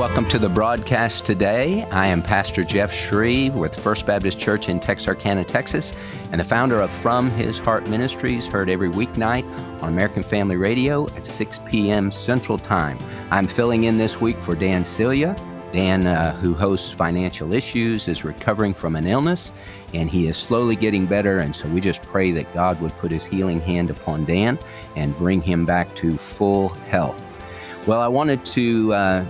welcome to the broadcast today. I am Pastor Jeff Schreve with First Baptist Church in Texarkana, Texas, and the founder of From His Heart Ministries, heard every weeknight on American Family Radio at 6 p.m. Central Time. I'm filling in this week for Dan Celia. Dan, uh, who hosts Financial Issues, is recovering from an illness, and he is slowly getting better. And so we just pray that God would put his healing hand upon Dan and bring him back to full health. Well, I wanted to uh,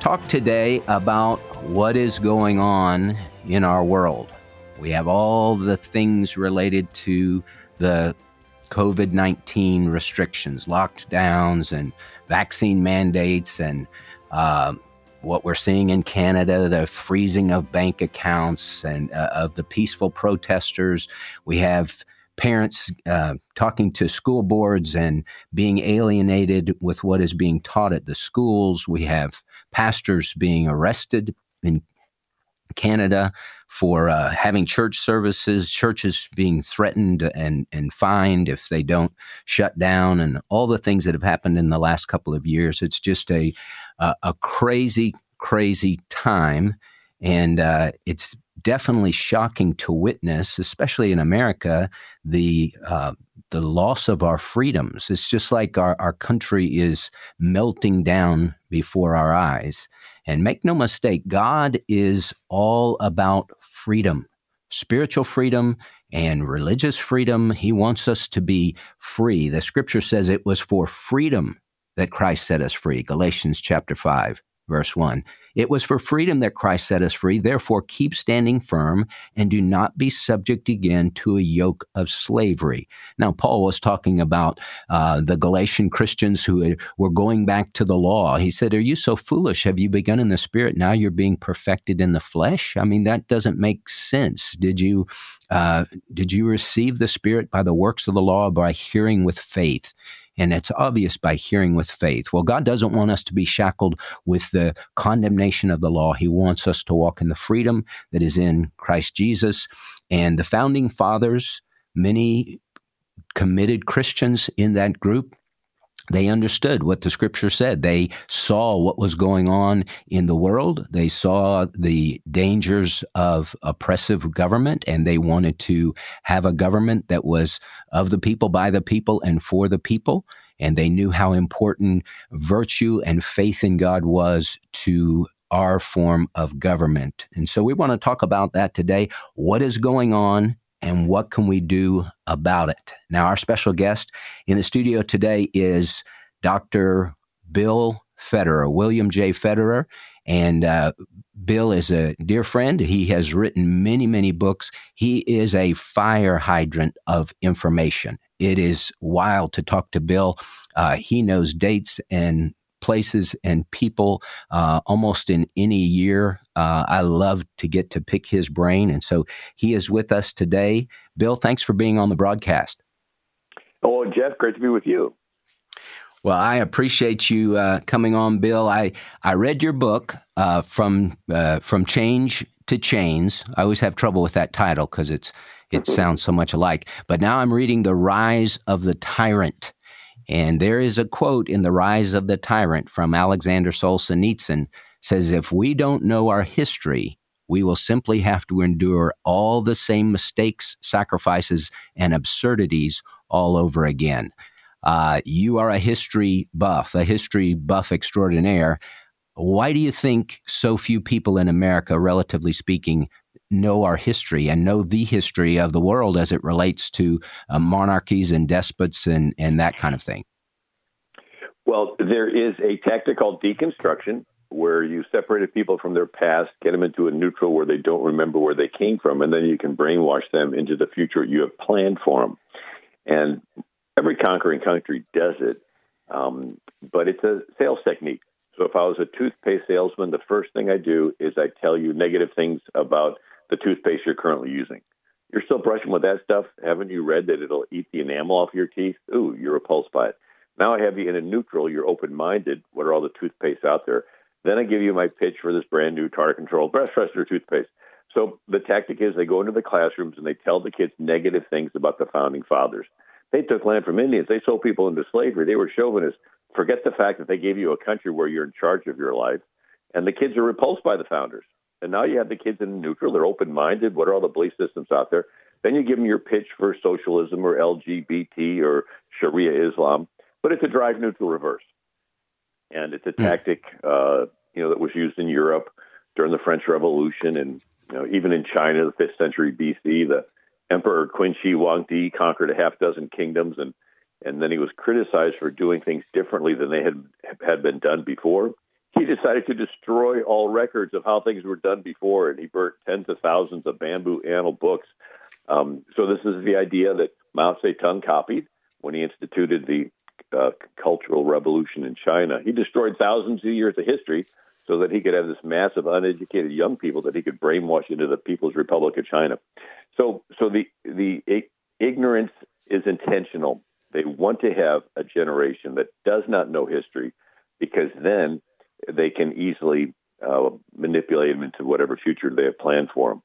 talk today about what is going on in our world. We have all the things related to the COVID 19 restrictions, lockdowns, and vaccine mandates, and uh, what we're seeing in Canada, the freezing of bank accounts and uh, of the peaceful protesters. We have parents uh, talking to school boards and being alienated with what is being taught at the schools. We have pastors being arrested in Canada for uh, having church services, churches being threatened and, and fined if they don't shut down, and all the things that have happened in the last couple of years. It's just a, a, crazy, crazy time. And uh, it's definitely shocking to witness, especially in America, the uh, the loss of our freedoms. It's just like our, our country is melting down before our eyes. And make no mistake, God is all about freedom, spiritual freedom and religious freedom. He wants us to be free. The scripture says it was for freedom that Christ set us free. Galatians chapter 5 verse 1. It was for freedom that Christ set us free. Therefore, keep standing firm and do not be subject again to a yoke of slavery. Now, Paul was talking about uh, the Galatian Christians who were going back to the law. He said, Are you so foolish? Have you begun in the spirit? Now you're being perfected in the flesh? I mean, that doesn't make sense. Did you? Uh, did you receive the Spirit by the works of the law, by hearing with faith? And it's obvious by hearing with faith. Well, God doesn't want us to be shackled with the condemnation of the law. He wants us to walk in the freedom that is in Christ Jesus. And the founding fathers, many committed Christians in that group, they understood what the scripture said. They saw what was going on in the world. They saw the dangers of oppressive government, and they wanted to have a government that was of the people, by the people, and for the people. And they knew how important virtue and faith in God was to our form of government. And so we want to talk about that today. What is going on and what can we do about it? Now, our special guest in the studio today is Dr. Bill Federer, William J. Federer. And uh, Bill is a dear friend. He has written many, many books. He is a fire hydrant of information. It is wild to talk to Bill. Uh, he knows dates and places and people uh, almost in any year. Uh, I love to get to pick his brain. And so he is with us today. Bill, thanks for being on the broadcast. Oh, Jeff, great to be with you. Well, I appreciate you uh, coming on, Bill. I, I read your book uh, from uh, from change to chains. I always have trouble with that title because it's it sounds so much alike. But now I'm reading the rise of the tyrant, and there is a quote in The Rise of the Tyrant from Alexander Solzhenitsyn says if we don't know our history, we will simply have to endure all the same mistakes, sacrifices, and absurdities all over again. Uh, you are a history buff, a history buff extraordinaire. Why do you think so few people in America, relatively speaking, know our history and know the history of the world as it relates to uh, monarchies and despots and, and that kind of thing? Well, there is a tactic called deconstruction where you separated people from their past, get them into a neutral where they don't remember where they came from, and then you can brainwash them into the future you have planned for them. And every conquering country does it, um, but it's a sales technique. So if I was a toothpaste salesman, the first thing I do is I tell you negative things about the toothpaste you're currently using. You're still brushing with that stuff. Haven't you read that it'll eat the enamel off your teeth? Ooh, you're repulsed by it. Now I have you in a neutral. You're open minded. What are all the toothpaste out there? Then I give you my pitch for this brand new tartar control breast freshener toothpaste. So the tactic is they go into the classrooms and they tell the kids negative things about the founding fathers. They took land from Indians. They sold people into slavery. They were chauvinists. Forget the fact that they gave you a country where you're in charge of your life. and the kids are repulsed by the founders. And now you have the kids in neutral; they're open-minded. What are all the belief systems out there? Then you give them your pitch for socialism or LGBT or Sharia Islam, but it's a drive neutral reverse, and it's a hmm. tactic uh, you know that was used in Europe during the French Revolution and you know, even in China, the fifth century BC, the Emperor Qin Shi Huangdi conquered a half dozen kingdoms, and and then he was criticized for doing things differently than they had had been done before. He decided to destroy all records of how things were done before, and he burnt tens of thousands of bamboo annal books. Um, so this is the idea that Mao Zedong copied when he instituted the uh, Cultural Revolution in China. He destroyed thousands of years of history so that he could have this mass of uneducated young people that he could brainwash into the People's Republic of China. So, so the the ignorance is intentional. They want to have a generation that does not know history, because then they can easily uh, manipulate them into whatever future they have planned for them.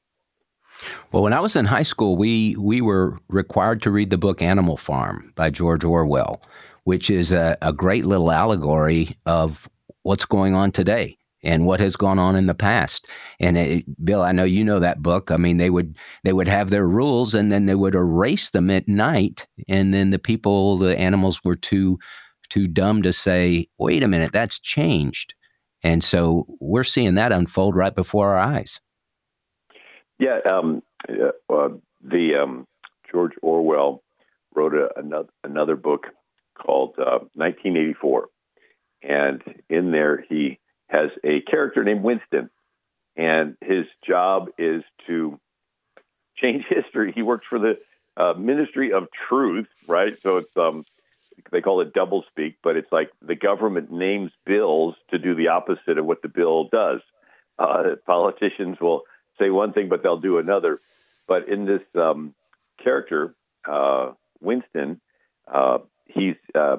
Well, when I was in high school, we we were required to read the book Animal Farm by George Orwell, which is a, a great little allegory of what's going on today and what has gone on in the past. And it, Bill, I know you know that book. I mean, they would they would have their rules, and then they would erase them at night, and then the people, the animals, were too too dumb to say, "Wait a minute, that's changed." And so we're seeing that unfold right before our eyes. Yeah, um, uh, the um, George Orwell wrote a, another another book called uh, 1984, and in there he has a character named Winston, and his job is to change history. He works for the uh, Ministry of Truth, right? So it's um, they call it double speak, but it's like the government names bills to do the opposite of what the bill does. Uh, politicians will say one thing, but they'll do another. But in this um, character, uh, Winston, uh, he's uh,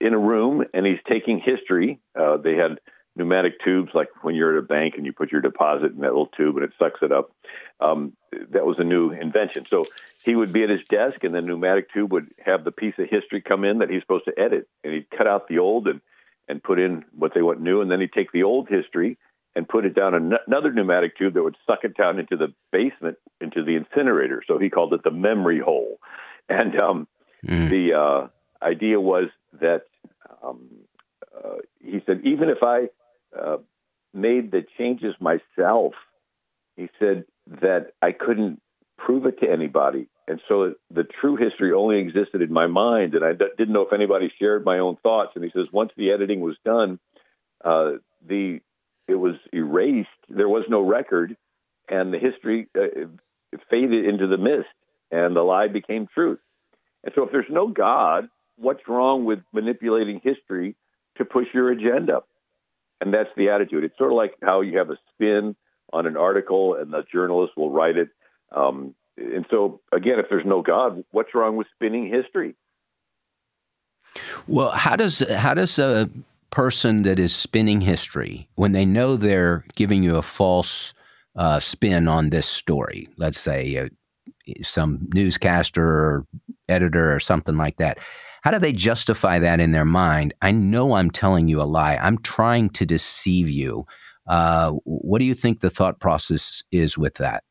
in a room and he's taking history. Uh, they had pneumatic tubes, like when you're at a bank and you put your deposit in that little tube and it sucks it up. Um, that was a new invention. So he would be at his desk, and the pneumatic tube would have the piece of history come in that he's supposed to edit, and he'd cut out the old and and put in what they want new, and then he'd take the old history and put it down an- another pneumatic tube that would suck it down into the basement into the incinerator. So he called it the memory hole, and um, mm. the uh, idea was that um, uh, he said even if I uh, made the changes myself, he said that I couldn't prove it to anybody. And so the true history only existed in my mind, and I d- didn't know if anybody shared my own thoughts. And he says once the editing was done, uh, the it was erased. There was no record, and the history uh, faded into the mist, and the lie became truth. And so, if there's no God, what's wrong with manipulating history to push your agenda? And that's the attitude. It's sort of like how you have a spin on an article, and the journalist will write it. Um, and so, again, if there's no God, what's wrong with spinning history? Well, how does how does a person that is spinning history, when they know they're giving you a false uh, spin on this story, let's say uh, some newscaster or editor or something like that, how do they justify that in their mind? I know I'm telling you a lie. I'm trying to deceive you. Uh, what do you think the thought process is with that?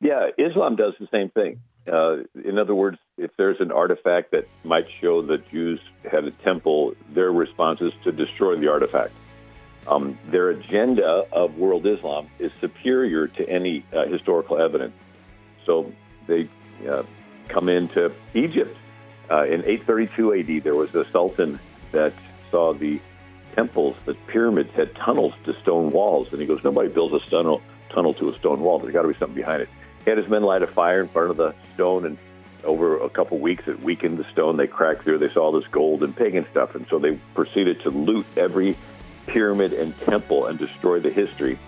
Yeah, Islam does the same thing. Uh, in other words, if there's an artifact that might show that Jews had a temple, their response is to destroy the artifact. Um, their agenda of world Islam is superior to any uh, historical evidence. So they uh, come into Egypt uh, in 832 AD, there was a sultan that saw the temples, the pyramids had tunnels to stone walls, and he goes, "Nobody builds a tunnel tunnel to a stone wall. There's got to be something behind it." He had his men light a fire in front of the stone, and over a couple weeks, it weakened the stone. They cracked through. They saw all this gold and pagan stuff, and so they proceeded to loot every pyramid and temple and destroy the history.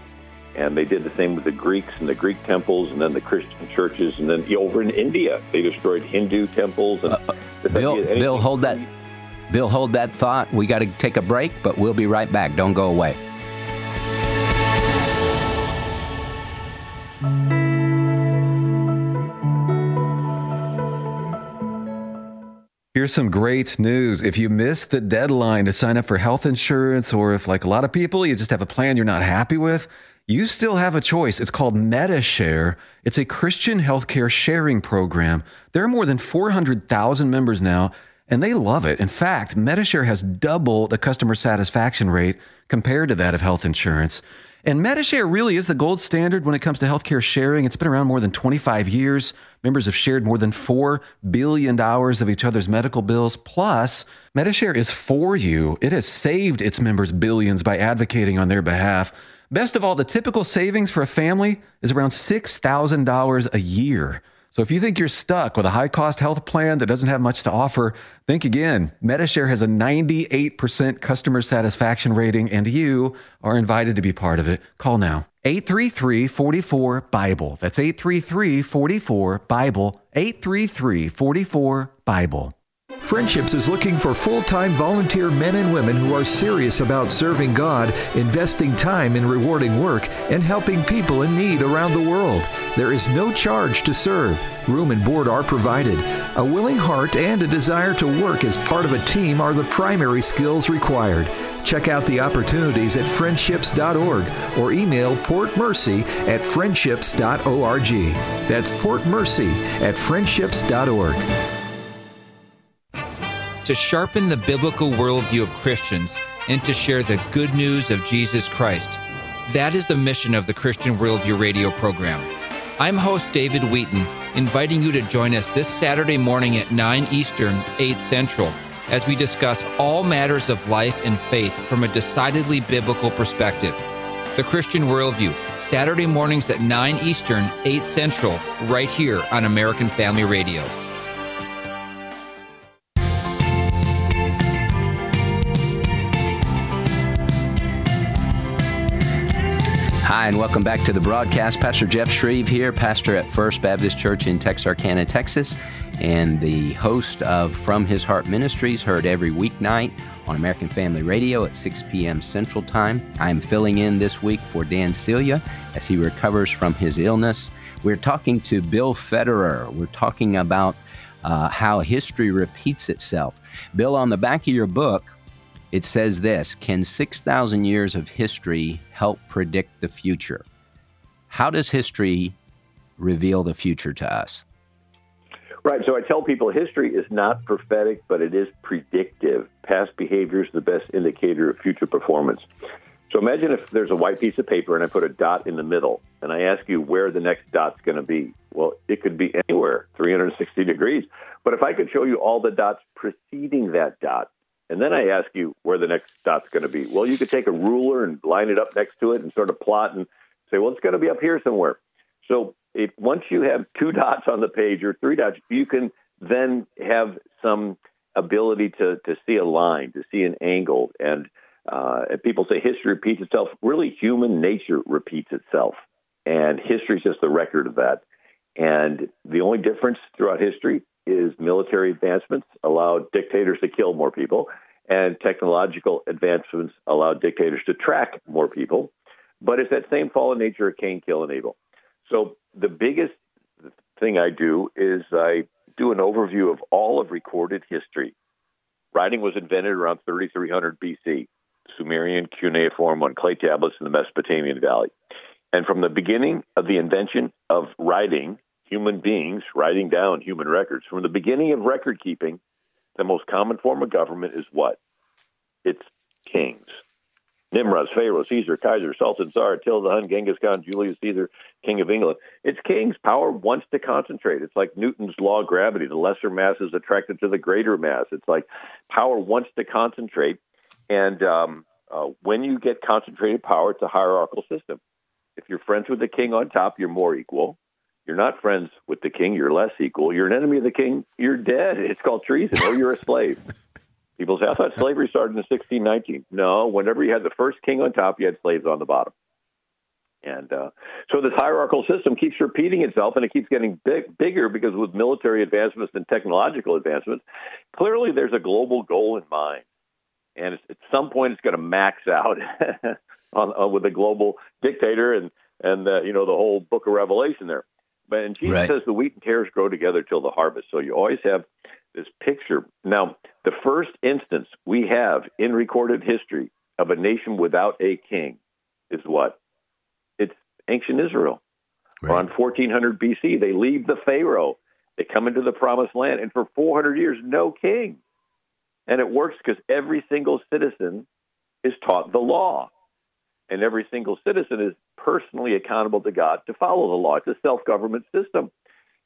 And they did the same with the Greeks and the Greek temples, and then the Christian churches, and then over in India, they destroyed Hindu temples. And uh, Bill, Bill, hold that. Bill, hold that thought. We got to take a break, but we'll be right back. Don't go away. Here's some great news. If you missed the deadline to sign up for health insurance, or if, like a lot of people, you just have a plan you're not happy with, you still have a choice. It's called Medi-Share. It's a Christian healthcare sharing program. There are more than 400,000 members now, and they love it. In fact, Medi-Share has double the customer satisfaction rate compared to that of health insurance. And Medi-Share really is the gold standard when it comes to healthcare sharing. It's been around more than 25 years. Members have shared more than $4 billion of each other's medical bills. Plus, Medi-Share is for you. It has saved its members billions by advocating on their behalf. Best of all, the typical savings for a family is around $6,000 a year. So if you think you're stuck with a high cost health plan that doesn't have much to offer, think again. Medi-Share has a 98% customer satisfaction rating, and you are invited to be part of it. Call now. 833 44 Bible. That's 833 44 Bible. 833 44 Bible. Friendships is looking for full time volunteer men and women who are serious about serving God, investing time in rewarding work, and helping people in need around the world. There is no charge to serve. Room and board are provided. A willing heart and a desire to work as part of a team are the primary skills required. Check out the opportunities at friendships.org or email Port Mercy at friendships.org. That's Port Mercy at friendships.org to sharpen the biblical worldview of Christians and to share the good news of Jesus Christ. That is the mission of the Christian Worldview radio program. I'm host David Wheaton, inviting you to join us this Saturday morning at 9 Eastern, 8 Central, as we discuss all matters of life and faith from a decidedly biblical perspective. The Christian Worldview, Saturday mornings at 9 Eastern, 8 Central, right here on American Family Radio. Hi, and welcome back to the broadcast. Pastor Jeff Schreve here, pastor at First Baptist Church in Texarkana, Texas, and the host of From His Heart Ministries, heard every weeknight on American Family Radio at 6 p.m. Central Time. I'm filling in this week for Dan Celia as he recovers from his illness. We're talking to Bill Federer. We're talking about uh, how history repeats itself. Bill, on the back of your book, it says this Can 6,000 years of history help predict the future? How does history reveal the future to us? Right. So I tell people history is not prophetic, but it is predictive. Past behavior is the best indicator of future performance. So imagine if there's a white piece of paper and I put a dot in the middle and I ask you where the next dot's going to be. Well, it could be anywhere, 360 degrees. But if I could show you all the dots preceding that dot, and then I ask you where the next dot's going to be. Well, you could take a ruler and line it up next to it and sort of plot and say, well, it's going to be up here somewhere. So if once you have two dots on the page or three dots, you can then have some ability to, to see a line, to see an angle. And, uh, and people say history repeats itself. Really, human nature repeats itself. And history is just the record of that. And the only difference throughout history is military advancements allow dictators to kill more people, and technological advancements allow dictators to track more people. But it's that same fall fallen nature of Cain, kill, and Abel. So the biggest thing I do is I do an overview of all of recorded history. Writing was invented around 3300 BC, Sumerian cuneiform on clay tablets in the Mesopotamian Valley. And from the beginning of the invention of writing human beings writing down human records. From the beginning of record keeping, the most common form of government is what? It's kings. Nimrod, Pharaoh, Caesar, Kaiser, Sultan, Tsar, Attila the Hun, Genghis Khan, Julius Caesar, King of England. It's kings. Power wants to concentrate. It's like Newton's law of gravity. The lesser mass is attracted to the greater mass. It's like power wants to concentrate. And um, uh, when you get concentrated power, it's a hierarchical system. If you're friends with the king on top, you're more equal. You're not friends with the king, you're less equal. You're an enemy of the king, you're dead. It's called treason, or you're a slave. People say, I thought slavery started in 1619. No, whenever you had the first king on top, you had slaves on the bottom. And uh, so this hierarchical system keeps repeating itself, and it keeps getting big, bigger because with military advancements and technological advancements, clearly there's a global goal in mind. And at some point, it's going to max out on, uh, with a global dictator and and uh, you know the whole Book of Revelation there. But and Jesus right. says the wheat and tares grow together till the harvest. So you always have this picture. Now, the first instance we have in recorded history of a nation without a king is what? It's ancient Israel. Right. Around 1400 BC, they leave the Pharaoh. They come into the promised land, and for 400 years, no king. And it works because every single citizen is taught the law. And every single citizen is personally accountable to God to follow the law. It's a self government system.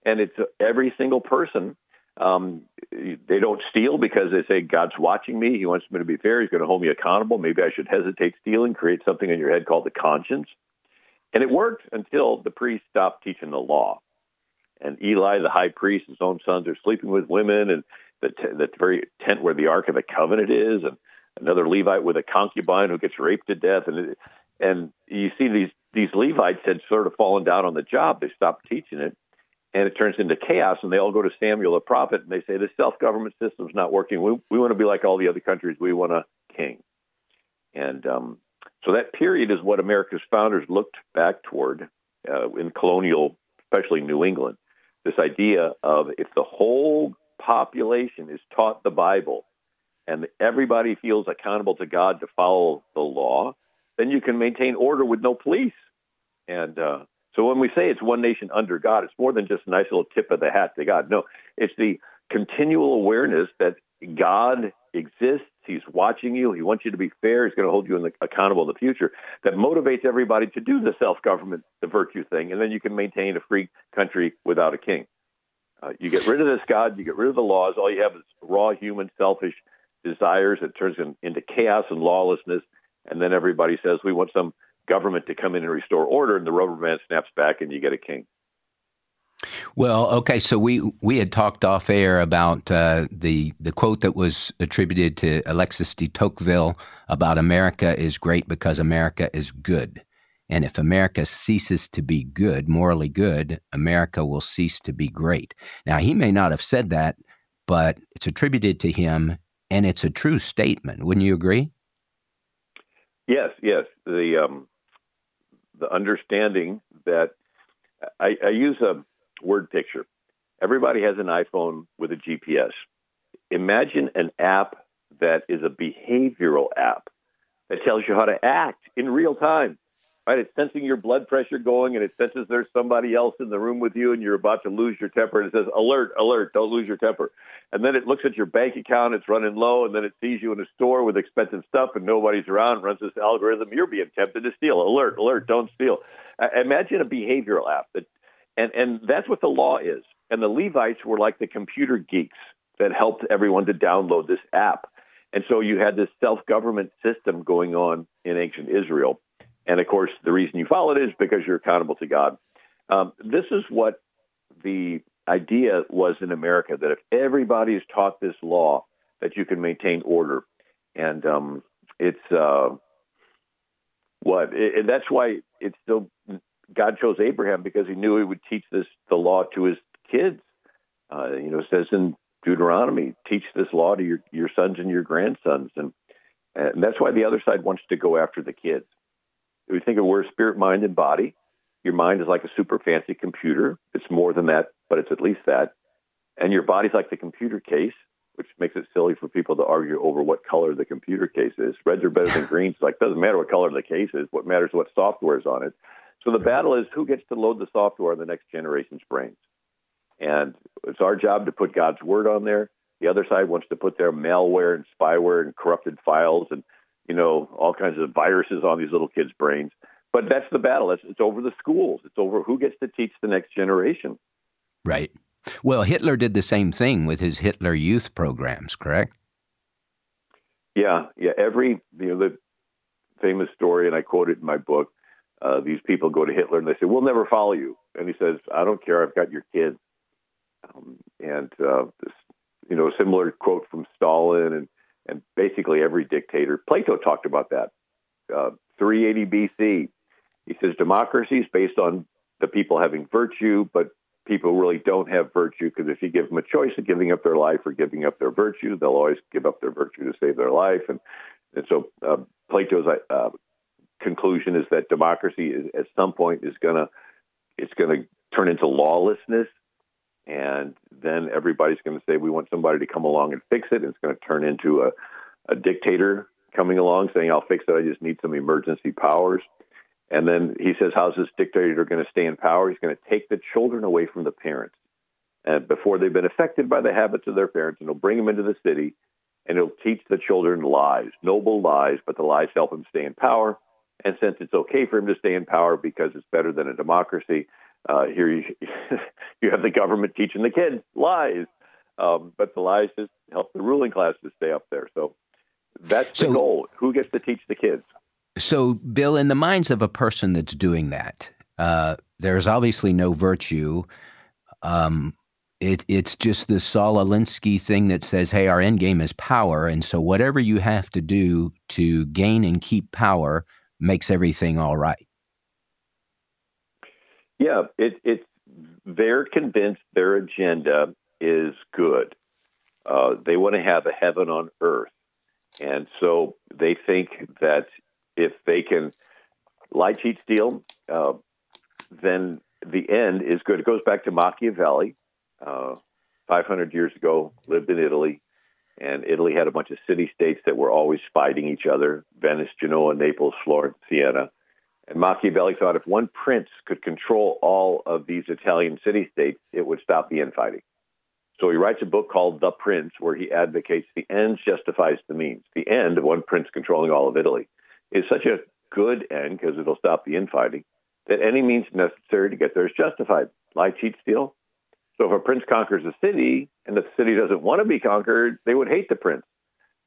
And it's every single person um, they don't steal because they say God's watching me. He wants me to be fair. He's going to hold me accountable. Maybe I should hesitate stealing, create something in your head called the conscience. And it worked until the priest stopped teaching the law. And Eli, the high priest, his own sons are sleeping with women, and the, t- the very tent where the Ark of the Covenant is, and another Levite with a concubine who gets raped to death. And and you see these these Levites had sort of fallen down on the job. They stopped teaching it, and it turns into chaos. And they all go to Samuel the prophet and they say, "The self government system's not working. We we want to be like all the other countries. We want a king." And um, so that period is what America's founders looked back toward uh, in colonial, especially New England. This idea of if the whole population is taught the Bible and everybody feels accountable to God to follow the law, then you can maintain order with no police. And uh, so when we say it's one nation under God, it's more than just a nice little tip of the hat to God. No, it's the continual awareness that God exists. He's watching you. He wants you to be fair. He's going to hold you the, accountable in the future. That motivates everybody to do the self government, the virtue thing, and then you can maintain a free country without a king. Uh, you get rid of this God, you get rid of the laws. All you have is raw human, selfish desires. It turns in, into chaos and lawlessness. And then everybody says, we want some government to come in and restore order, and the rubber band snaps back, and you get a king. Well, okay, so we we had talked off air about uh, the the quote that was attributed to Alexis de Tocqueville about America is great because America is good, and if America ceases to be good, morally good, America will cease to be great. Now, he may not have said that, but it's attributed to him, and it's a true statement. Wouldn't you agree? Yes, yes. The um, the understanding that I, I use a word picture. Everybody has an iPhone with a GPS. Imagine an app that is a behavioral app that tells you how to act in real time right? It's sensing your blood pressure going, and it senses there's somebody else in the room with you, and you're about to lose your temper, and it says, "Alert, alert! Don't lose your temper." And then it looks at your bank account; it's running low, and then it sees you in a store with expensive stuff, and nobody's around. Runs this algorithm: you're being tempted to steal. Alert, alert! Don't steal. Uh, imagine a behavioral app that, and and that's what the law is. And the Levites were like the computer geeks that helped everyone to download this app. And so you had this self government system going on in ancient Israel and of course, the reason you follow it is because you're accountable to God. Um, this is what the idea was in America that if everybody is taught this law, that you can maintain order. And um, it's uh, what, it, that's why it's still, God chose Abraham because he knew he would teach this, the law to his kids. Uh, you know, it says in Deuteronomy, teach this law to your, your sons and your grandsons. And, and that's why the other side wants to go after the kids we think of we're spirit, mind, and body. Your mind is like a super fancy computer. It's more than that, but it's at least that. And your body's like the computer case, which makes it silly for people to argue over what color the computer case is. Reds are better than greens. It's Like doesn't matter what color the case is. What matters is what software is on it. So the battle is who gets to load the software on the next generation's brains. And it's our job to put God's word on there. The other side wants to put their malware and spyware and corrupted files and you know, all kinds of viruses on these little kids' brains. But that's the battle. It's, it's over the schools. It's over who gets to teach the next generation. Right. Well, Hitler did the same thing with his Hitler Youth programs, correct? Yeah, yeah. Every you know the famous story, and I quote it in my book. Uh, these people go to Hitler and they say, "We'll never follow you," and he says, "I don't care. I've got your kids." Um, and uh, this, you know, similar quote from Stalin and and basically every dictator. Plato talked about that. Uh, 380 BC, he says democracy is based on the people having virtue, but people really don't have virtue because if you give them a choice of giving up their life or giving up their virtue, they'll always give up their virtue to save their life. And and so uh, Plato's uh, conclusion is that democracy is, at some point is gonna it's gonna turn into lawlessness, and then everybody's going to say we want somebody to come along and fix it. And it's going to turn into a, a dictator coming along saying I'll fix it. I just need some emergency powers. And then he says, how's this dictator going to stay in power? He's going to take the children away from the parents and before they've been affected by the habits of their parents, and he'll bring them into the city and he'll teach the children lies, noble lies, but the lies help him stay in power. And since it's okay for him to stay in power because it's better than a democracy, uh, here you, you have the government teaching the kids lies, um, but the lies just help the ruling class to stay up there. So that's so, the goal. Who gets to teach the kids? So, Bill, in the minds of a person that's doing that, uh, there's obviously no virtue. Um, it, it's just the Saul Alinsky thing that says, hey, our end game is power. And so whatever you have to do to gain and keep power makes everything all right. Yeah, it, it's they're convinced their agenda is good. Uh, they want to have a heaven on earth. And so they think that if they can lie, cheat, steal, uh, then the end is good. It goes back to Machiavelli. Uh, 500 years ago, lived in Italy, and Italy had a bunch of city states that were always fighting each other Venice, Genoa, Naples, Florence, Siena. And Machiavelli thought if one prince could control all of these Italian city states, it would stop the infighting. So he writes a book called The Prince, where he advocates the ends justifies the means. The end of one prince controlling all of Italy is such a good end because it'll stop the infighting that any means necessary to get there is justified. Lie, cheat, steal. So if a prince conquers a city and the city doesn't want to be conquered, they would hate the prince.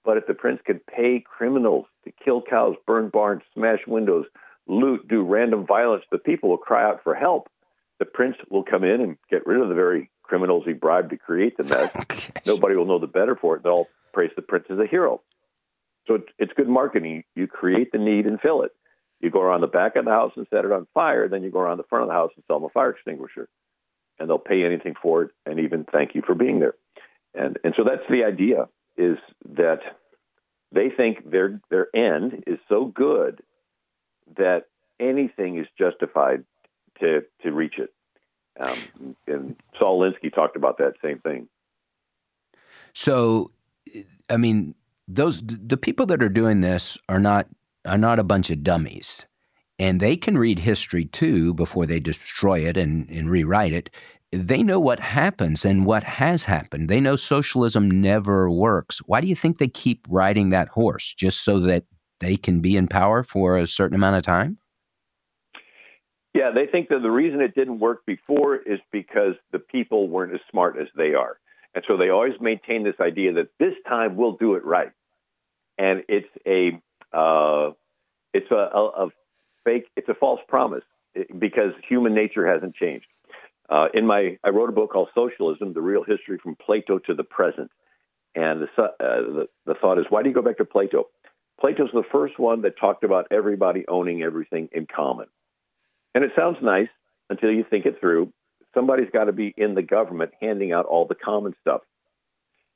But if the prince could pay criminals to kill cows, burn barns, smash windows, loot, do random violence, the people will cry out for help. The prince will come in and get rid of the very criminals he bribed to create the mess. Nobody will know the better for it. They'll praise the prince as a hero. So it's good marketing. You create the need and fill it. You go around the back of the house and set it on fire. Then you go around the front of the house and sell them a fire extinguisher. And they'll pay anything for it and even thank you for being there. And, and so that's the idea is that they think their, their end is so good that anything is justified to, to reach it. Um, and Saul Alinsky talked about that same thing. So, I mean, those the people that are doing this are not are not a bunch of dummies. And they can read history too before they destroy it and, and rewrite it. They know what happens and what has happened. They know socialism never works. Why do you think they keep riding that horse? Just so that they can be in power for a certain amount of time? Yeah, they think that the reason it didn't work before is because the people weren't as smart as they are. And so they always maintain this idea that this time we'll do it right. And it's a uh, it's a, a, a, fake, it's a false promise because human nature hasn't changed. Uh, in my, I wrote a book called Socialism: The Real History from Plato to the Present, and the, uh, the, the thought is, why do you go back to Plato? Plato's the first one that talked about everybody owning everything in common, and it sounds nice until you think it through. Somebody's got to be in the government handing out all the common stuff.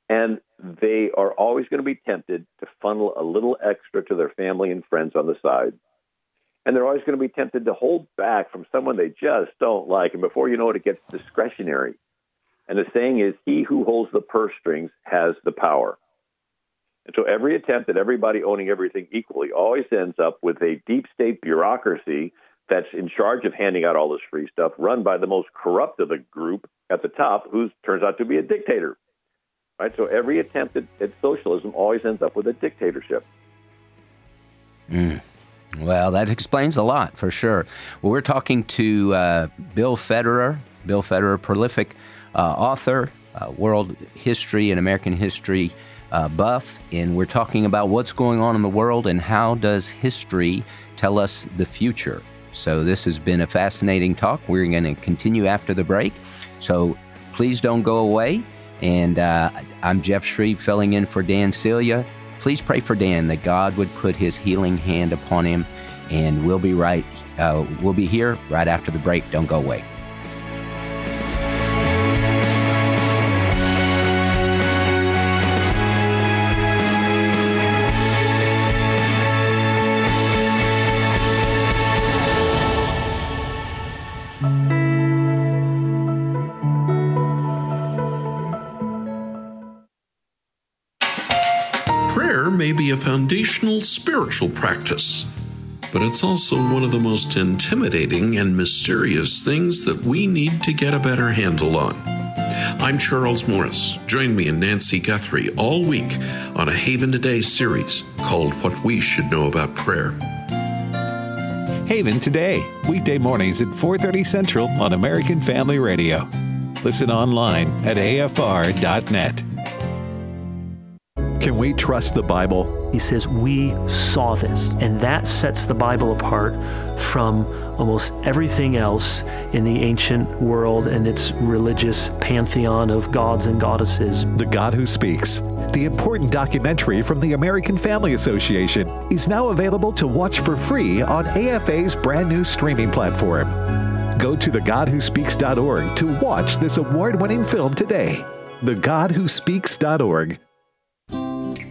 And they are always going to be tempted to funnel a little extra to their family and friends on the side. And they're always going to be tempted to hold back from someone they just don't like. And before you know it, it gets discretionary. And the saying is, he who holds the purse strings has the power. And so every attempt at everybody owning everything equally always ends up with a deep state bureaucracy that's in charge of handing out all this free stuff, run by the most corrupt of the group at the top, who turns out to be a dictator. Right? So every attempt at, at socialism always ends up with a dictatorship. Mm. Well, that explains a lot for sure. Well, we're talking to uh, Bill Federer. Bill Federer, prolific uh, author, uh, world history and American history uh, buff, and we're talking about what's going on in the world and how does history tell us the future. So this has been a fascinating talk. We're going to continue after the break. So please don't go away. And uh, I'm Jeff Schreve filling in for Dan Celia. Please pray for Dan that God would put his healing hand upon him. And we'll be right. Uh, we'll be here right after the break. Don't go away. Foundational spiritual practice, but it's also one of the most intimidating and mysterious things that we need to get a better handle on. I'm Charles Morris. Join me and Nancy Guthrie all week on a Haven Today series called What We Should Know About Prayer. Haven Today, weekday mornings at 4:30 Central on American Family Radio. Listen online at afr.net. Can we trust the Bible? He says, We saw this. And that sets the Bible apart from almost everything else in the ancient world and its religious pantheon of gods and goddesses. The God Who Speaks. The important documentary from the American Family Association is now available to watch for free on AFA's brand new streaming platform. Go to thegodwhospeaks.org to watch this award winning film today. TheGodWhoSpeaks.org.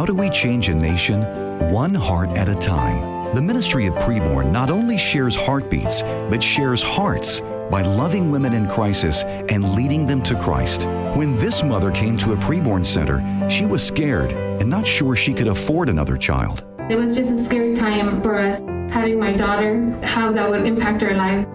How do we change a nation? One heart at a time. The Ministry of Preborn not only shares heartbeats, but shares hearts by loving women in crisis and leading them to Christ. When this mother came to a preborn center, she was scared and not sure she could afford another child. It was just a scary time for us having my daughter, how that would impact our lives.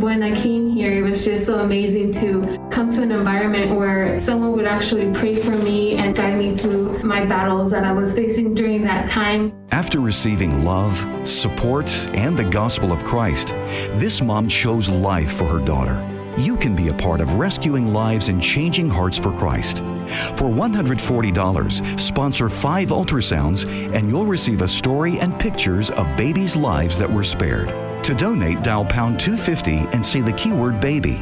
When I came here, it was just so amazing to come to an environment where someone would actually pray for me and guide me through my battles that I was facing during that time. After receiving love, support, and the gospel of Christ, this mom chose life for her daughter. You can be a part of rescuing lives and changing hearts for Christ. For $140, sponsor five ultrasounds, and you'll receive a story and pictures of babies' lives that were spared. To donate, dial pound 250 and say the keyword baby.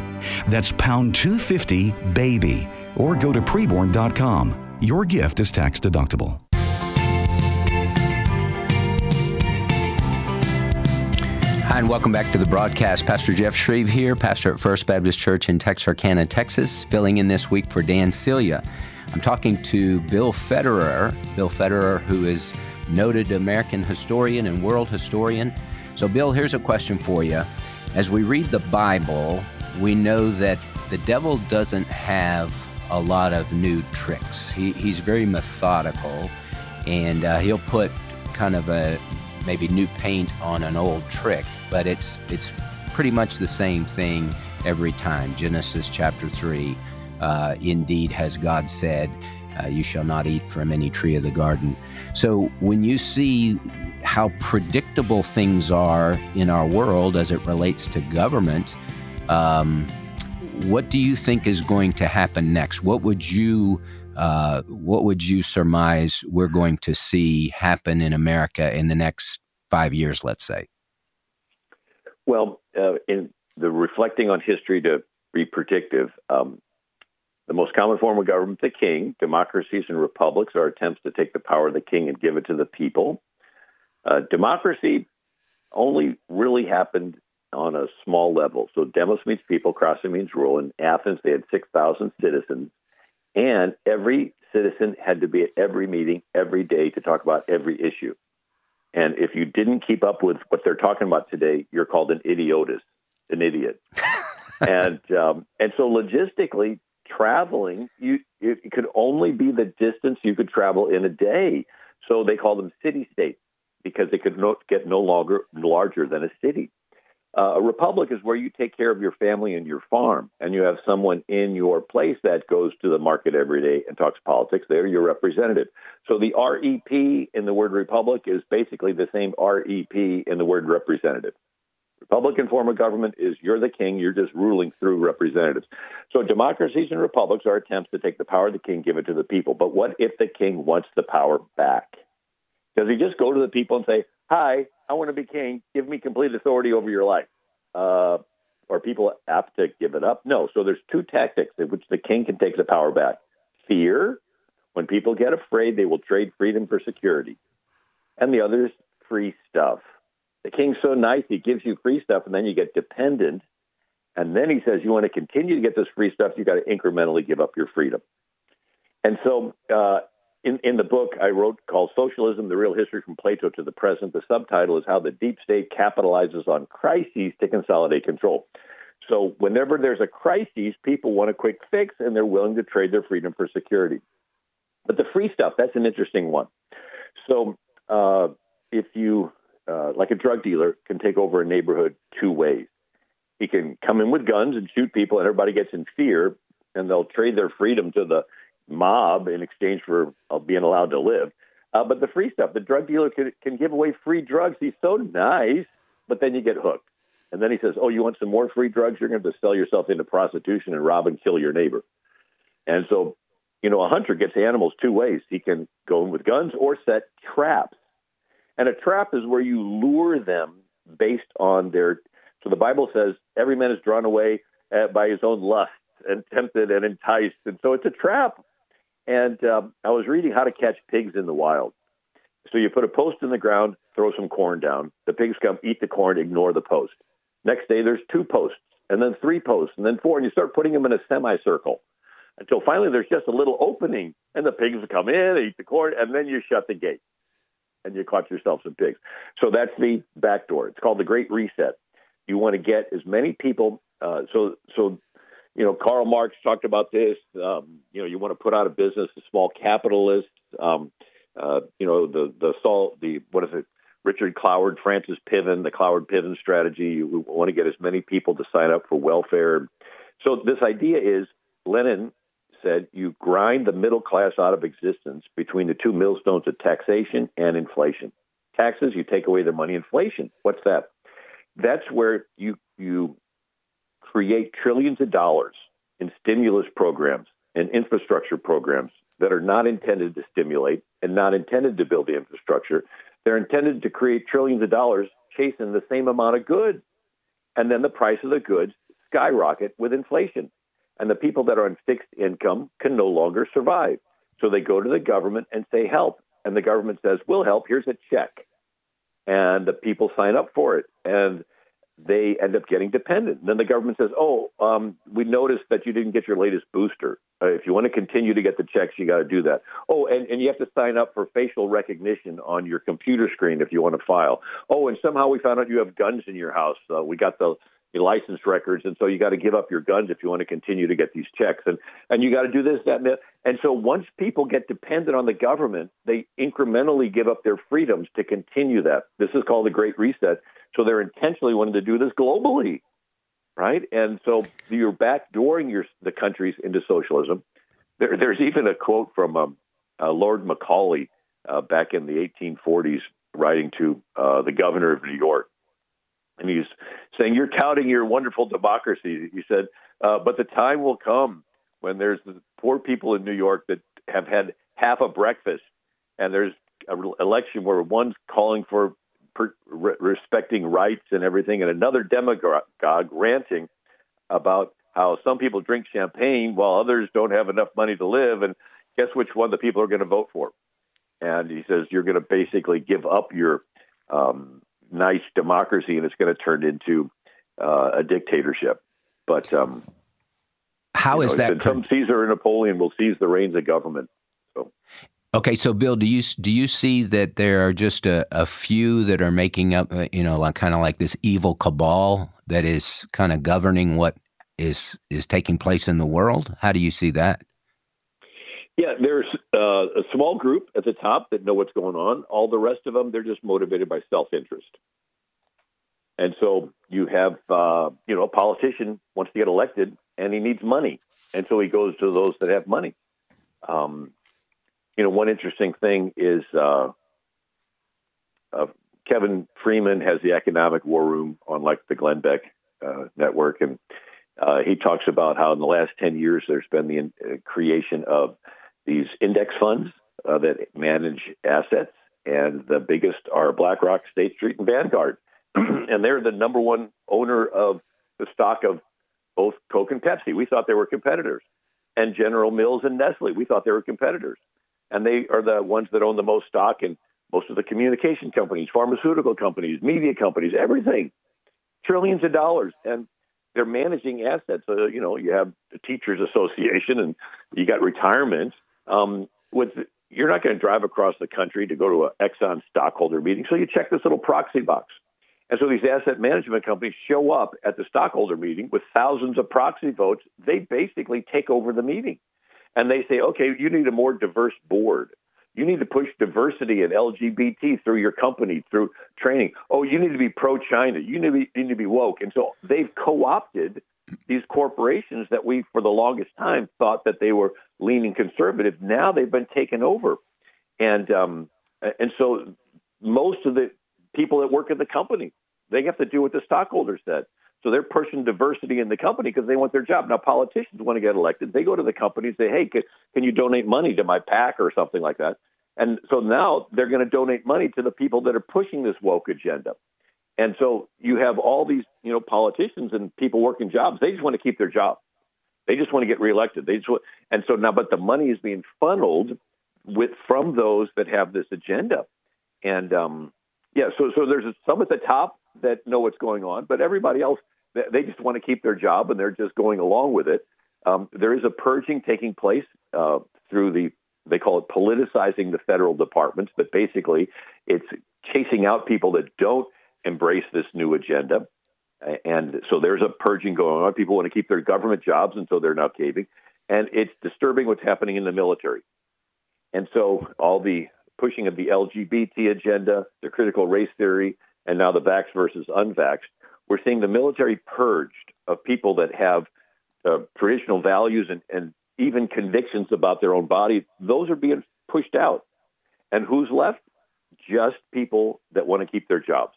That's pound 250 baby. Or go to preborn.com. Your gift is tax deductible. Hi, and welcome back to the broadcast. Pastor Jeff Schreve here, pastor at First Baptist Church in Texarkana, Texas, filling in this week for Dan Celia. I'm talking to Bill Federer, Bill Federer, who is noted American historian and world historian. So, Bill, here's a question for you. As we read the Bible, we know that the devil doesn't have a lot of new tricks. He, he's very methodical, and uh, he'll put kind of a maybe new paint on an old trick, but it's it's pretty much the same thing every time. Genesis chapter three, uh, indeed has God said, uh, "You shall not eat from any tree of the garden." So when you see how predictable things are in our world as it relates to government, um, what do you think is going to happen next? What would you uh, what would you surmise we're going to see happen in America in the next five years, let's say? Well, uh, in the reflecting on history to be predictive, um, the most common form of government, the king. Democracies and republics are attempts to take the power of the king and give it to the people. Uh, democracy only really happened on a small level. So demos means people, crasso means rule. In Athens, they had 6,000 citizens, and every citizen had to be at every meeting every day to talk about every issue. And if you didn't keep up with what they're talking about today, you're called an idiotus, an idiot. and um, and so logistically, traveling you it could only be the distance you could travel in a day. So they call them city states because they could get no longer larger than a city. Uh, a republic is where you take care of your family and your farm, and you have someone in your place that goes to the market every day and talks politics. They're your representative. So the REP in the word republic is basically the same REP in the word representative. Republican form of government is you're the king, you're just ruling through representatives. So democracies and republics are attempts to take the power of the king, give it to the people. But what if the king wants the power back? Does he just go to the people and say, Hi, I want to be king. Give me complete authority over your life. Uh, are people apt to give it up? No. So there's two tactics in which the king can take the power back. Fear. When people get afraid, they will trade freedom for security. And the other is free stuff. The king's so nice, he gives you free stuff, and then you get dependent. And then he says, you want to continue to get this free stuff, You've got to incrementally give up your freedom. And so uh, in, in the book I wrote called Socialism, the Real History from Plato to the Present, the subtitle is How the Deep State Capitalizes on Crises to Consolidate Control. So whenever there's a crisis, people want a quick fix and they're willing to trade their freedom for security. But the free stuff, that's an interesting one. So uh, if you, uh, like a drug dealer, can take over a neighborhood two ways. He can come in with guns and shoot people, and everybody gets in fear, and they'll trade their freedom to the mob in exchange for uh, being allowed to live. Uh, but the free stuff, the drug dealer can, can give away free drugs. He's so nice, but then you get hooked. And then he says, Oh, you want some more free drugs? You're going to, to sell yourself into prostitution and rob and kill your neighbor. And so, you know, a hunter gets animals two ways. He can go in with guns or set traps. And a trap is where you lure them based on their. So the Bible says every man is drawn away uh, by his own lust and tempted and enticed. And so it's a trap. And um, I was reading how to catch pigs in the wild. So you put a post in the ground, throw some corn down. The pigs come, eat the corn, ignore the post. Next day, there's two posts, and then three posts, and then four, and you start putting them in a semicircle until finally there's just a little opening, and the pigs come in, eat the corn, and then you shut the gate, and you caught yourself some pigs. So that's the back door. It's called the Great Reset. You want to get as many people. Uh, so so you know, Karl Marx talked about this. Um, you know, you want to put out of business the small capitalists. Um, uh, you know, the the salt, the what is it? Richard Cloward, Frances Piven, the Cloward Piven strategy. You want to get as many people to sign up for welfare. So this idea is Lenin said you grind the middle class out of existence between the two millstones of taxation and inflation. Taxes, you take away their money. Inflation, what's that? That's where you you create trillions of dollars in stimulus programs and infrastructure programs that are not intended to stimulate and not intended to build the infrastructure. They're intended to create trillions of dollars chasing the same amount of goods. And then the price of the goods skyrocket with inflation. And the people that are on fixed income can no longer survive. So they go to the government and say, help. And the government says, we'll help. Here's a check. And the people sign up for it. And they end up getting dependent. And then the government says, "Oh, um, we noticed that you didn't get your latest booster. Uh, if you want to continue to get the checks, you got to do that. Oh, and, and you have to sign up for facial recognition on your computer screen if you want to file. Oh, and somehow we found out you have guns in your house. Uh, we got the license records, and so you got to give up your guns if you want to continue to get these checks, and and you got to do this, that, and that. And so once people get dependent on the government, they incrementally give up their freedoms to continue that. This is called the Great Reset. So they're intentionally wanting to do this globally, right? And so you're backdooring your the countries into socialism. There, there's even a quote from um, uh, Lord Macaulay uh, back in the 1840s, writing to uh, the governor of New York, and he's saying, "You're touting your wonderful democracy." He said, uh, "But the time will come when there's poor people in New York that have had half a breakfast, and there's an election where one's calling for per, re- respecting rights and everything, and another demagogue ranting about how some people drink champagne while others don't have enough money to live, and guess which one the people are going to vote for? And he says you're going to basically give up your um, nice democracy, and it's going to turn into uh, a dictatorship. But um, how is know, that? Some Caesar and Napoleon will seize the reins of government. So. Okay, so Bill, do you do you see that there are just a, a few that are making up, uh, you know, like kind of like this evil cabal that is kind of governing what is is taking place in the world? How do you see that? Yeah, there's uh, a small group at the top that know what's going on. All the rest of them, they're just motivated by self interest. And so you have, uh, you know, a politician wants to get elected and he needs money. And so he goes to those that have money. Um, you know, one interesting thing is uh, uh, Kevin Freeman has the economic war room on like the Glenn Beck uh, network. And uh, he talks about how in the last 10 years there's been the creation of these index funds uh, that manage assets. And the biggest are BlackRock, State Street, and Vanguard. and they're the number one owner of the stock of both Coke and Pepsi. We thought they were competitors. And General Mills and Nestle, we thought they were competitors. And they are the ones that own the most stock in most of the communication companies, pharmaceutical companies, media companies, everything. Trillions of dollars. And they're managing assets. Uh, you know, you have the Teachers Association and you got retirement. Um, with you're not going to drive across the country to go to an Exxon stockholder meeting, so you check this little proxy box. And so these asset management companies show up at the stockholder meeting with thousands of proxy votes. They basically take over the meeting. And they say, okay, you need a more diverse board. You need to push diversity and LGBT through your company, through training. Oh, you need to be pro China. You need to be, need to be woke. And so they've co opted these corporations that we, for the longest time, thought that they were leaning conservative. Now they've been taken over. And, um, and so most of the people that work at the company, they have to do what the stockholders said. So they're pushing diversity in the company because they want their job. Now, politicians want to get elected. They go to the company and say, hey, can, can you donate money to my PAC or something like that? And so now they're going to donate money to the people that are pushing this woke agenda. And so you have all these, you know, politicians and people working jobs. They just want to keep their job. They just want to get reelected. They just want, and so now, but the money is being funneled with from those that have this agenda. And um, yeah, so so there's some at the top that know what's going on, but everybody else they just want to keep their job and they're just going along with it. Um, there is a purging taking place uh, through the they call it politicizing the federal departments, but basically it's chasing out people that don't embrace this new agenda. And so there's a purging going on. People want to keep their government jobs, and so they're now caving. And it's disturbing what's happening in the military. And so all the pushing of the LGBT agenda, the critical race theory, and now the vax versus unvaxxed we're seeing the military purged of people that have uh, traditional values and, and even convictions about their own body. Those are being pushed out. And who's left? Just people that want to keep their jobs.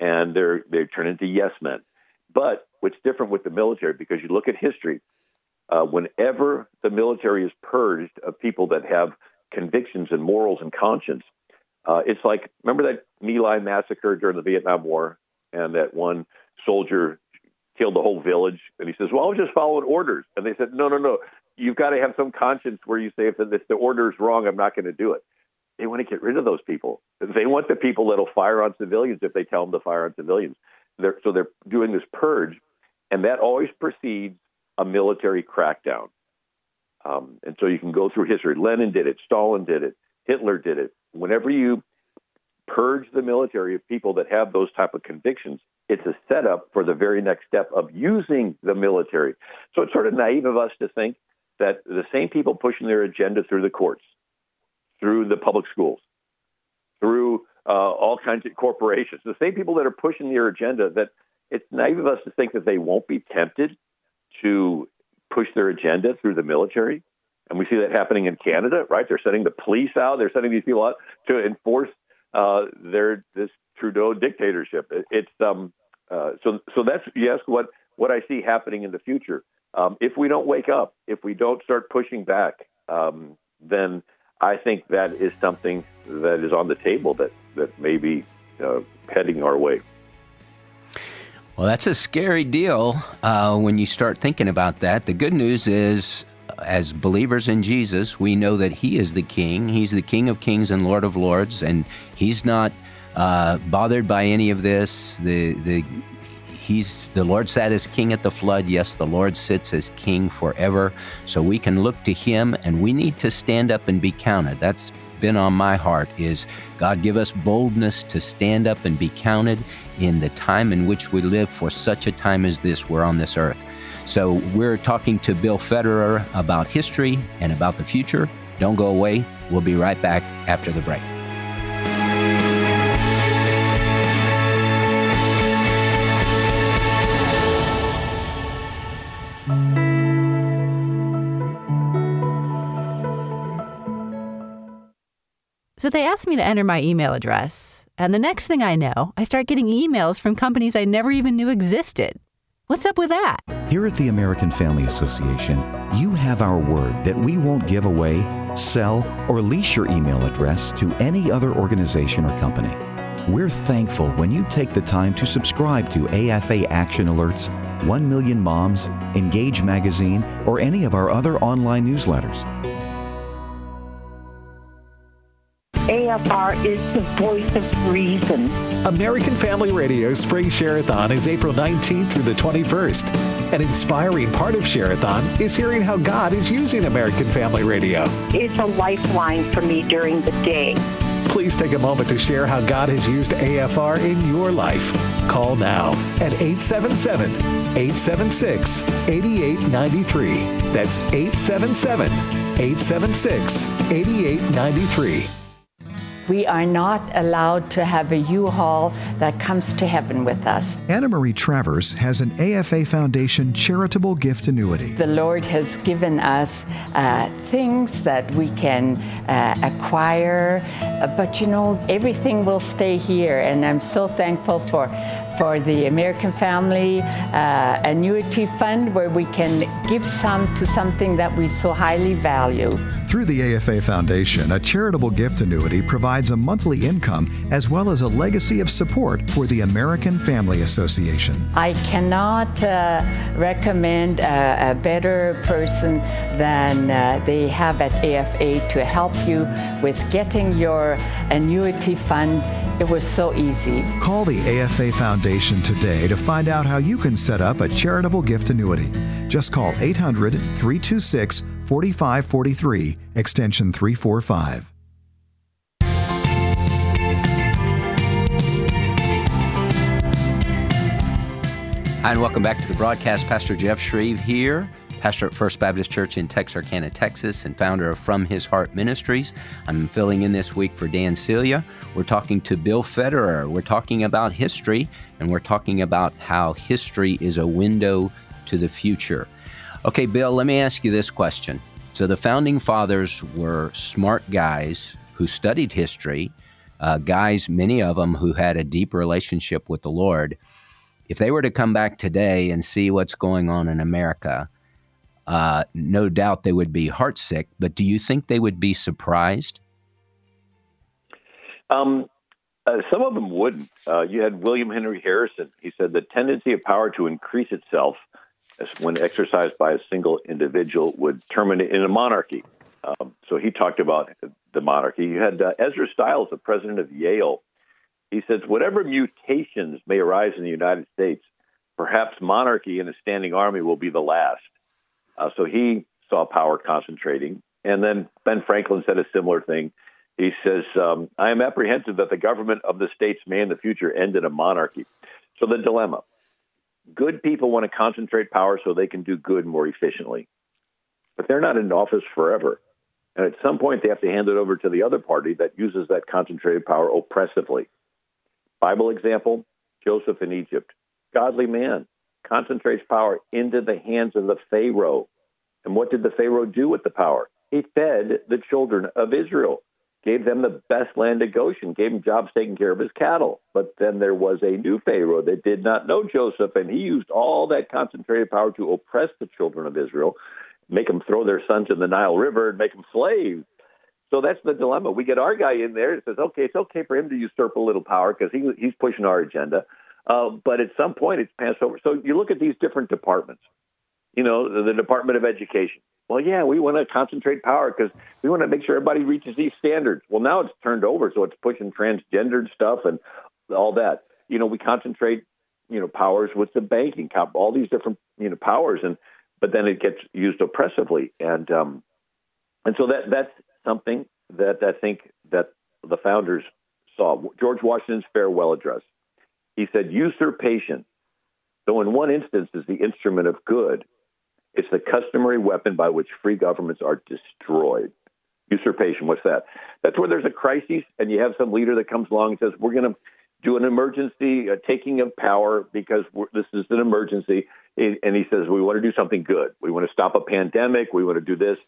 And they're, they turn into yes men. But what's different with the military, because you look at history, uh, whenever the military is purged of people that have convictions and morals and conscience, uh, it's like remember that My Lai massacre during the Vietnam War, and that one soldier killed the whole village. And he says, "Well, I was just following orders." And they said, "No, no, no. You've got to have some conscience where you say, if the, if the order is wrong, I'm not going to do it." They want to get rid of those people. They want the people that'll fire on civilians if they tell them to fire on civilians. They're, so they're doing this purge, and that always precedes a military crackdown. Um, and so you can go through history. Lenin did it. Stalin did it. Hitler did it. Whenever you purge the military of people that have those type of convictions, it's a setup for the very next step of using the military. So it's sort of naive of us to think that the same people pushing their agenda through the courts, through the public schools, through uh, all kinds of corporations, the same people that are pushing their agenda, that it's naive of us to think that they won't be tempted to push their agenda through the military. And we see that happening in Canada, right? They're sending the police out, they're sending these people out to enforce uh, their this Trudeau dictatorship. It, it's um, uh, so so that's yes what what I see happening in the future. Um, if we don't wake up, if we don't start pushing back, um, then I think that is something that is on the table that that may be uh, heading our way. Well, that's a scary deal uh, when you start thinking about that. The good news is, as believers in Jesus, we know that He is the King. He's the King of Kings and Lord of Lords, and He's not uh, bothered by any of this. The the he's the Lord sat as king at the flood. Yes, the Lord sits as king forever. So we can look to him and we need to stand up and be counted. That's been on my heart is God give us boldness to stand up and be counted in the time in which we live for such a time as this we're on this earth. So we're talking to Bill Federer about history and about the future. Don't go away. We'll be right back after the break. So they asked me to enter my email address. And the next thing I know, I start getting emails from companies I never even knew existed. What's up with that? Here at the American Family Association, you have our word that we won't give away, sell, or lease your email address to any other organization or company. We're thankful when you take the time to subscribe to AFA Action Alerts, 1 Million Moms, Engage Magazine, or any of our other online newsletters. AFR is the voice of reason. American Family Radio Spring Share-a-thon is April 19th through the 21st. An inspiring part of Share-a-thon is hearing how God is using American Family Radio. It's a lifeline for me during the day. Please take a moment to share how God has used AFR in your life. Call now at 877 876 8893. That's 877 876 8893. We are not allowed to have a U-Haul that comes to heaven with us. Anna Marie Travers has an AFA Foundation charitable gift annuity. The Lord has given us uh, things that we can uh, acquire, uh, but you know, everything will stay here, and I'm so thankful for for the American Family uh, Annuity Fund, where we can give some to something that we so highly value. Through the AFA Foundation, a charitable gift annuity provides a monthly income as well as a legacy of support for the American Family Association. I cannot uh, recommend a, a, better person than uh, they have at AFA to help you with getting your annuity fund it was so easy. Call the AFA Foundation today to find out how you can set up a charitable gift annuity. Just call 800 326 4543, extension 345. Hi, and welcome back to the broadcast. Pastor Jeff Schreve here pastor at First Baptist Church in Texarkana, Texas, and founder of From His Heart Ministries. I'm filling in this week for Dan Celia. We're talking to Bill Federer. We're talking about history, and we're talking about how history is a window to the future. Okay, Bill, let me ask you this question. So, the founding fathers were smart guys who studied history, uh, guys, many of them who had a deep relationship with the Lord. If they were to come back today and see what's going on in America, uh, no doubt they would be heartsick, but do you think they would be surprised? Um, uh, some of them wouldn't. Uh, you had William Henry Harrison. He said the tendency of power to increase itself when exercised by a single individual would terminate in a monarchy. Um, so he talked about the monarchy. You had uh, Ezra Stiles, the president of Yale. He says, whatever mutations may arise in the United States, perhaps monarchy and a standing army will be the last. Uh, so he saw power concentrating. And then Ben Franklin said a similar thing. He says, um, I am apprehensive that the government of the states may in the future end in a monarchy. So the dilemma good people want to concentrate power so they can do good more efficiently, but they're not in office forever. And at some point, they have to hand it over to the other party that uses that concentrated power oppressively. Bible example Joseph in Egypt, godly man, concentrates power into the hands of the Pharaoh. And what did the Pharaoh do with the power? He fed the children of Israel, gave them the best land of Goshen, gave him jobs taking care of his cattle. But then there was a new Pharaoh that did not know Joseph, and he used all that concentrated power to oppress the children of Israel, make them throw their sons in the Nile River and make them slaves. So that's the dilemma. We get our guy in there and says, okay, it's okay for him to usurp a little power because he, he's pushing our agenda. Uh, but at some point, it's passed over. So you look at these different departments. You know, the, the Department of Education. Well, yeah, we want to concentrate power because we want to make sure everybody reaches these standards. Well, now it's turned over, so it's pushing transgendered stuff and all that. You know, we concentrate, you know, powers with the banking, all these different, you know, powers, and but then it gets used oppressively, and um, and so that that's something that I think that the founders saw. George Washington's farewell address he said, usurpation, though in one instance is the instrument of good, it's the customary weapon by which free governments are destroyed. Usurpation, what's that? That's where there's a crisis and you have some leader that comes along and says, We're going to do an emergency taking of power because this is an emergency. And he says, We want to do something good. We want to stop a pandemic. We want to do this.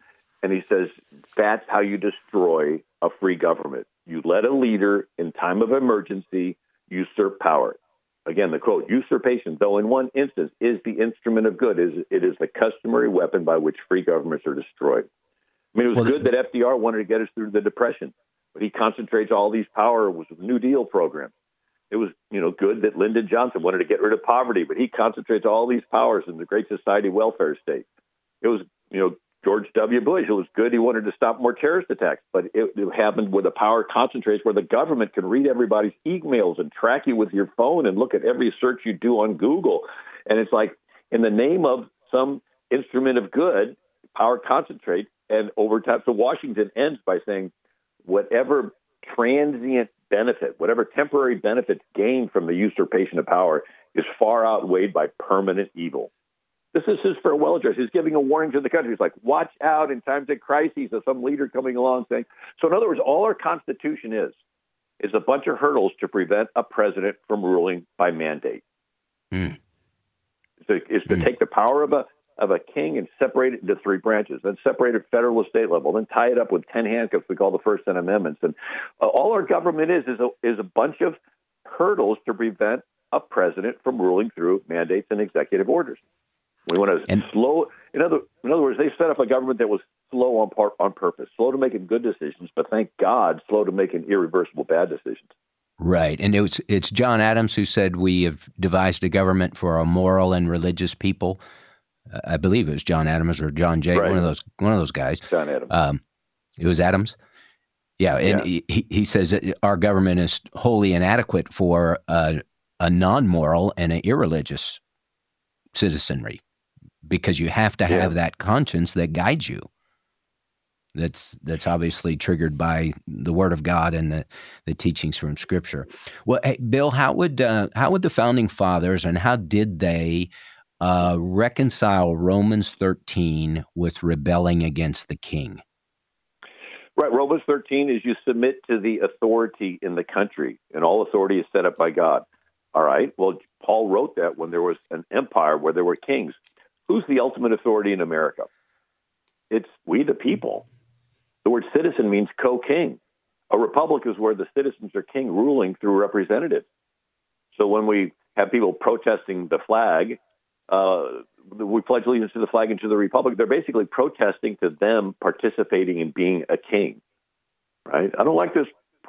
And he says that's how you destroy a free government. You let a leader in time of emergency usurp power. Again, the quote, usurpation, though in one instance is the instrument of good, is it is the customary weapon by which free governments are destroyed. I mean, it was well, good that FDR wanted to get us through the Depression, but he concentrates all these power with New Deal programs. It was, you know, good that Lyndon Johnson wanted to get rid of poverty, but he concentrates all these powers in the Great Society welfare state. It was, you know, George W. Bush. It was good he wanted to stop more terrorist attacks, but it, it happened where the power concentrates, where the government can read everybody's emails and track you with your phone and look at every search you do on Google. And it's like, in the name of some instrument of good, power concentrates, and over time. So Washington ends by saying, whatever transient benefit, whatever temporary benefits gained from the usurpation of power, is far outweighed by permanent evil. This is his farewell address. He's giving a warning to the country. He's like, watch out in times of crises of some leader coming along saying. So, in other words, all our Constitution is, is a bunch of hurdles to prevent a president from ruling by mandate. Mm. Is to, is to mm. take the power of a, of a king and separate it into three branches, then separate it federal and state level, then tie it up with 10 handcuffs we call the First Ten Amendments. And uh, all our government is is a, is a bunch of hurdles to prevent a president from ruling through mandates and executive orders. We want to and, slow. In other in other words, they set up a government that was slow on part on purpose, slow to making good decisions, but thank God, slow to making irreversible bad decisions. Right, and it was it's John Adams who said we have devised a government for a moral and religious people. Uh, I believe it was John Adams or John Jay, right. one of those one of those guys. John Adams. Um, it was Adams. Yeah, and yeah. He, he says our government is wholly inadequate for a, a non-moral and an irreligious citizenry because you have to have that conscience that guides you. That's that's obviously triggered by the Word of God and the, the teachings from Scripture. Well, hey, Bill, how would uh, how would the founding fathers and how did they uh, reconcile Romans thirteen with rebelling against the king? Right. Romans 13 is you submit to the authority in the country, and all authority is set up by God. All right. Well, Paul wrote that when there was an empire where there were kings. Who's the ultimate authority in America? It's we, the people. The word citizen means co king. A republic is where the citizens are king ruling through representatives. So when we have people protesting the flag, uh, we pledge allegiance to the flag and to the republic, they're basically protesting to them participating in being a king. Right? I don't like this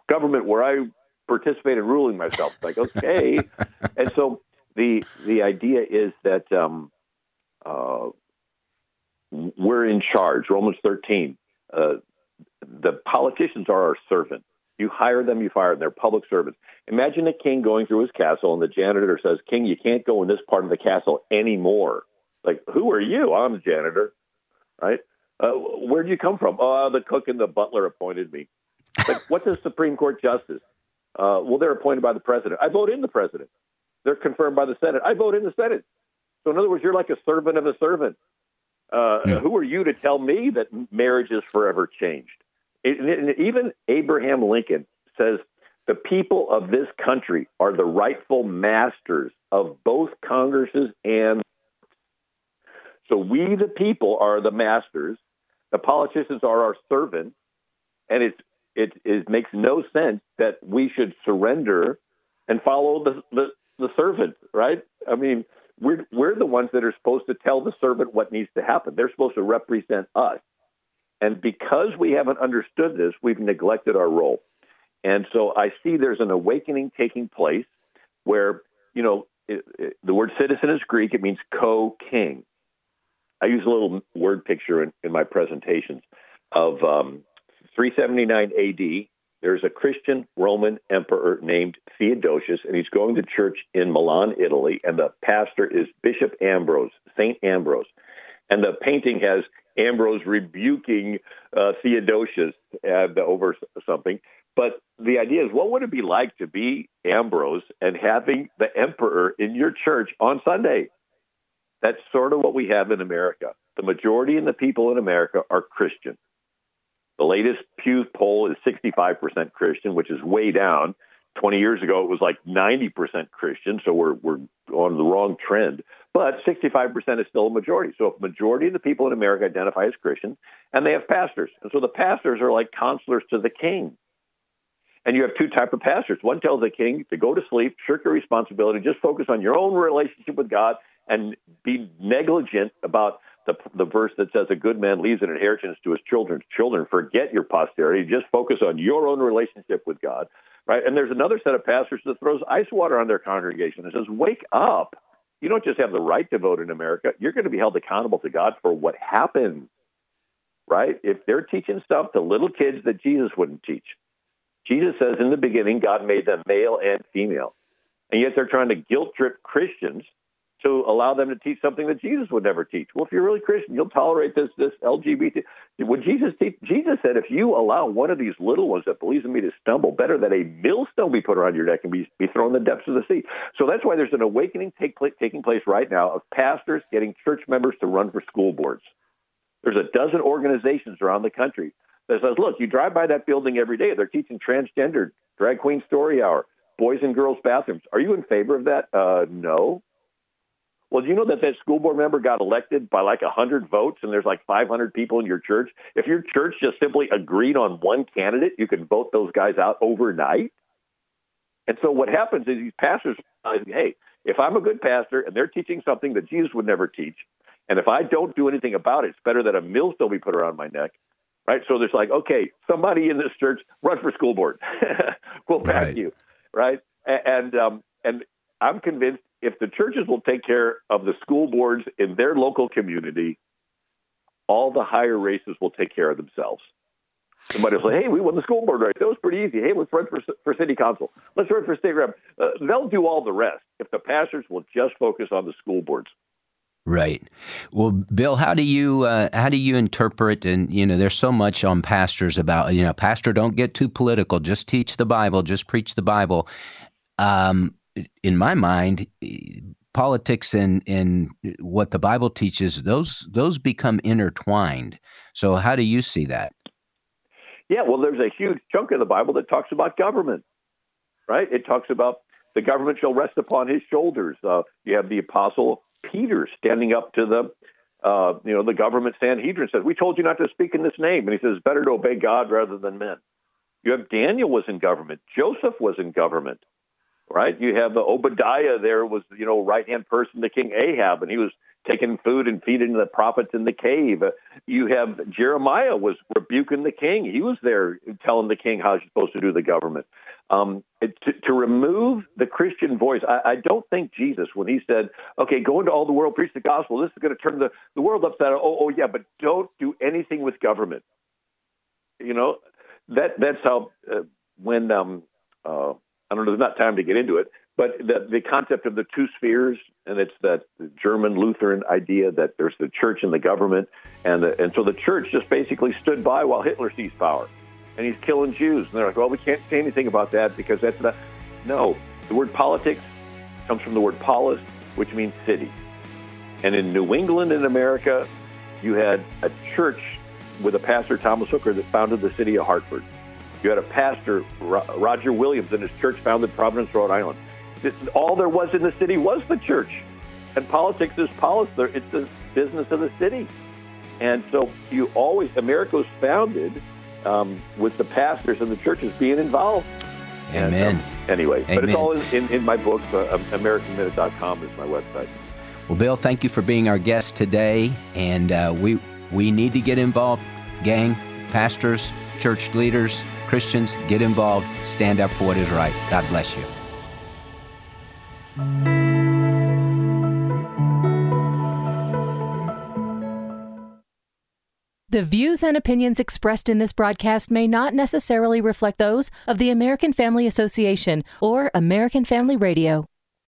government where I participate in ruling myself. Like, okay. and so the the idea is that um, uh, we're in charge. Romans 13. Uh, the politicians are our servants. You hire them, you fire them. They're public servants. Imagine a king going through his castle, and the janitor says, "King, you can't go in this part of the castle anymore." Like, who are you? I'm the janitor, right? Uh, where do you come from? Oh, the cook and the butler appointed me. Like, what's a Supreme Court justice? Uh, well, they're appointed by the president. I vote in the president. They're confirmed by the Senate. I vote in the Senate. So, in other words, you're like a servant of a servant. Uh, yeah. Who are you to tell me that marriage is forever changed? It, even Abraham Lincoln says the people of this country are the rightful masters of both Congresses and. So, we, the people, are the masters. The politicians are our servants. And it's, it, it makes no sense that we should surrender and follow the, the, the servant, right? I mean, we're we're the ones that are supposed to tell the servant what needs to happen. They're supposed to represent us. And because we haven't understood this, we've neglected our role. And so I see there's an awakening taking place where, you know, it, it, the word citizen is Greek, it means co king. I use a little word picture in, in my presentations of um, 379 AD there's a Christian Roman emperor named Theodosius, and he's going to church in Milan, Italy, and the pastor is Bishop Ambrose, Saint Ambrose. And the painting has Ambrose rebuking uh, Theodosius uh, over something. But the idea is, what would it be like to be Ambrose and having the emperor in your church on Sunday? That's sort of what we have in America. The majority of the people in America are Christian. The latest Pew poll is 65% Christian, which is way down. 20 years ago, it was like 90% Christian, so we're, we're on the wrong trend. But 65% is still a majority. So, a majority of the people in America identify as Christian, and they have pastors. And so the pastors are like counselors to the king. And you have two type of pastors. One tells the king to go to sleep, shirk your responsibility, just focus on your own relationship with God, and be negligent about the, the verse that says a good man leaves an inheritance to his children's children. Forget your posterity. Just focus on your own relationship with God. Right? And there's another set of pastors that throws ice water on their congregation and says, Wake up. You don't just have the right to vote in America. You're going to be held accountable to God for what happened. Right? If they're teaching stuff to little kids that Jesus wouldn't teach. Jesus says in the beginning, God made them male and female. And yet they're trying to guilt trip Christians to allow them to teach something that Jesus would never teach. Well, if you're really Christian, you'll tolerate this this LGBT. Would Jesus teach? Jesus said, if you allow one of these little ones that believes in me to stumble, better that a millstone be put around your neck and be, be thrown in the depths of the sea. So that's why there's an awakening take, taking place right now of pastors getting church members to run for school boards. There's a dozen organizations around the country that says, look, you drive by that building every day. They're teaching transgender, drag queen story hour, boys and girls bathrooms. Are you in favor of that? Uh, no. Well, do you know that that school board member got elected by like 100 votes and there's like 500 people in your church? If your church just simply agreed on one candidate, you could vote those guys out overnight. And so what happens is these pastors, hey, if I'm a good pastor and they're teaching something that Jesus would never teach, and if I don't do anything about it, it's better that a millstone be put around my neck. Right. So there's like, okay, somebody in this church run for school board. we'll pass right. you. Right. And um, and I'm convinced if the churches will take care of the school boards in their local community, all the higher races will take care of themselves. Somebody will say, "Hey, we won the school board right. That was pretty easy. Hey, let's run for for city council. Let's run for state rep." Uh, they'll do all the rest if the pastors will just focus on the school boards. Right. Well, Bill, how do you uh, how do you interpret? And you know, there's so much on pastors about you know, pastor, don't get too political. Just teach the Bible. Just preach the Bible. Um, in my mind, politics and and what the Bible teaches those those become intertwined. So, how do you see that? Yeah, well, there's a huge chunk of the Bible that talks about government, right? It talks about the government shall rest upon his shoulders. Uh, you have the apostle Peter standing up to the uh, you know the government Sanhedrin says, "We told you not to speak in this name," and he says, "Better to obey God rather than men." You have Daniel was in government. Joseph was in government right? You have Obadiah there was, you know, right hand person to King Ahab, and he was taking food and feeding the prophets in the cave. Uh, you have Jeremiah was rebuking the king. He was there telling the king how he's supposed to do the government. Um, to, to, remove the Christian voice, I, I, don't think Jesus, when he said, okay, go into all the world, preach the gospel, this is going to turn the, the world upside down. Oh, oh, yeah, but don't do anything with government. You know, that that's how, uh, when um, uh, I don't know, there's not time to get into it, but the, the concept of the two spheres, and it's that German Lutheran idea that there's the church and the government, and the, and so the church just basically stood by while Hitler seized power, and he's killing Jews, and they're like, well, we can't say anything about that because that's not. No, the word politics comes from the word polis, which means city, and in New England in America, you had a church with a pastor Thomas Hooker that founded the city of Hartford you had a pastor, Roger Williams, and his church founded Providence, Rhode Island. All there was in the city was the church. And politics is politics. It's the business of the city. And so you always, America was founded um, with the pastors and the churches being involved. Amen. And, um, anyway, Amen. but it's all in, in, in my book. Uh, AmericanMinute.com is my website. Well, Bill, thank you for being our guest today. And uh, we, we need to get involved, gang, pastors, church leaders Christians, get involved, stand up for what is right. God bless you. The views and opinions expressed in this broadcast may not necessarily reflect those of the American Family Association or American Family Radio.